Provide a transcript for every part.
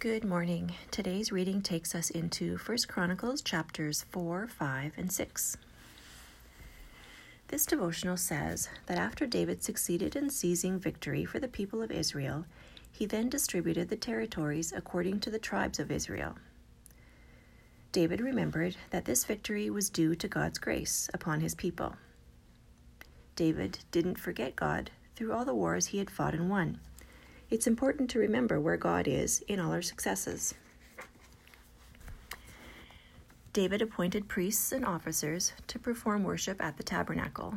Good morning. Today's reading takes us into 1 Chronicles chapters 4, 5, and 6. This devotional says that after David succeeded in seizing victory for the people of Israel, he then distributed the territories according to the tribes of Israel. David remembered that this victory was due to God's grace upon his people. David didn't forget God through all the wars he had fought and won it's important to remember where God is in all our successes. David appointed priests and officers to perform worship at the tabernacle.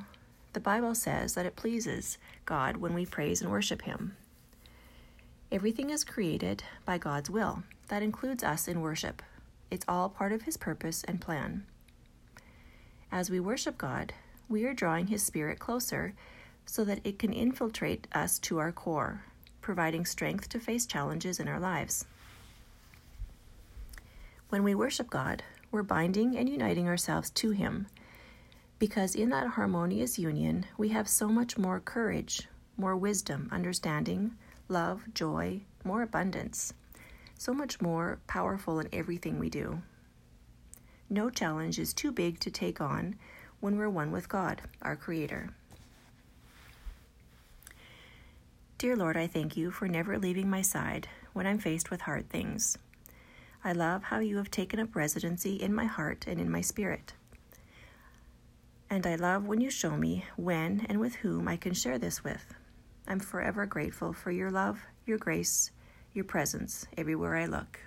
The Bible says that it pleases God when we praise and worship Him. Everything is created by God's will. That includes us in worship. It's all part of His purpose and plan. As we worship God, we are drawing His Spirit closer so that it can infiltrate us to our core providing strength to face challenges in our lives. When we worship God, we're binding and uniting ourselves to Him, because in that harmonious union, we have so much more courage, more wisdom, understanding, love, joy, more abundance, so much more powerful in everything we do. No challenge is too big to take on when we're one with God, our Creator. Dear Lord, I thank you for never leaving my side when I'm faced with hard things. I love how you have taken up residency in my heart and in my spirit. And I love when you show me when and with whom I can share this with. I'm forever grateful for your love, your grace, your presence everywhere I look.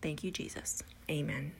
Thank you, Jesus. Amen.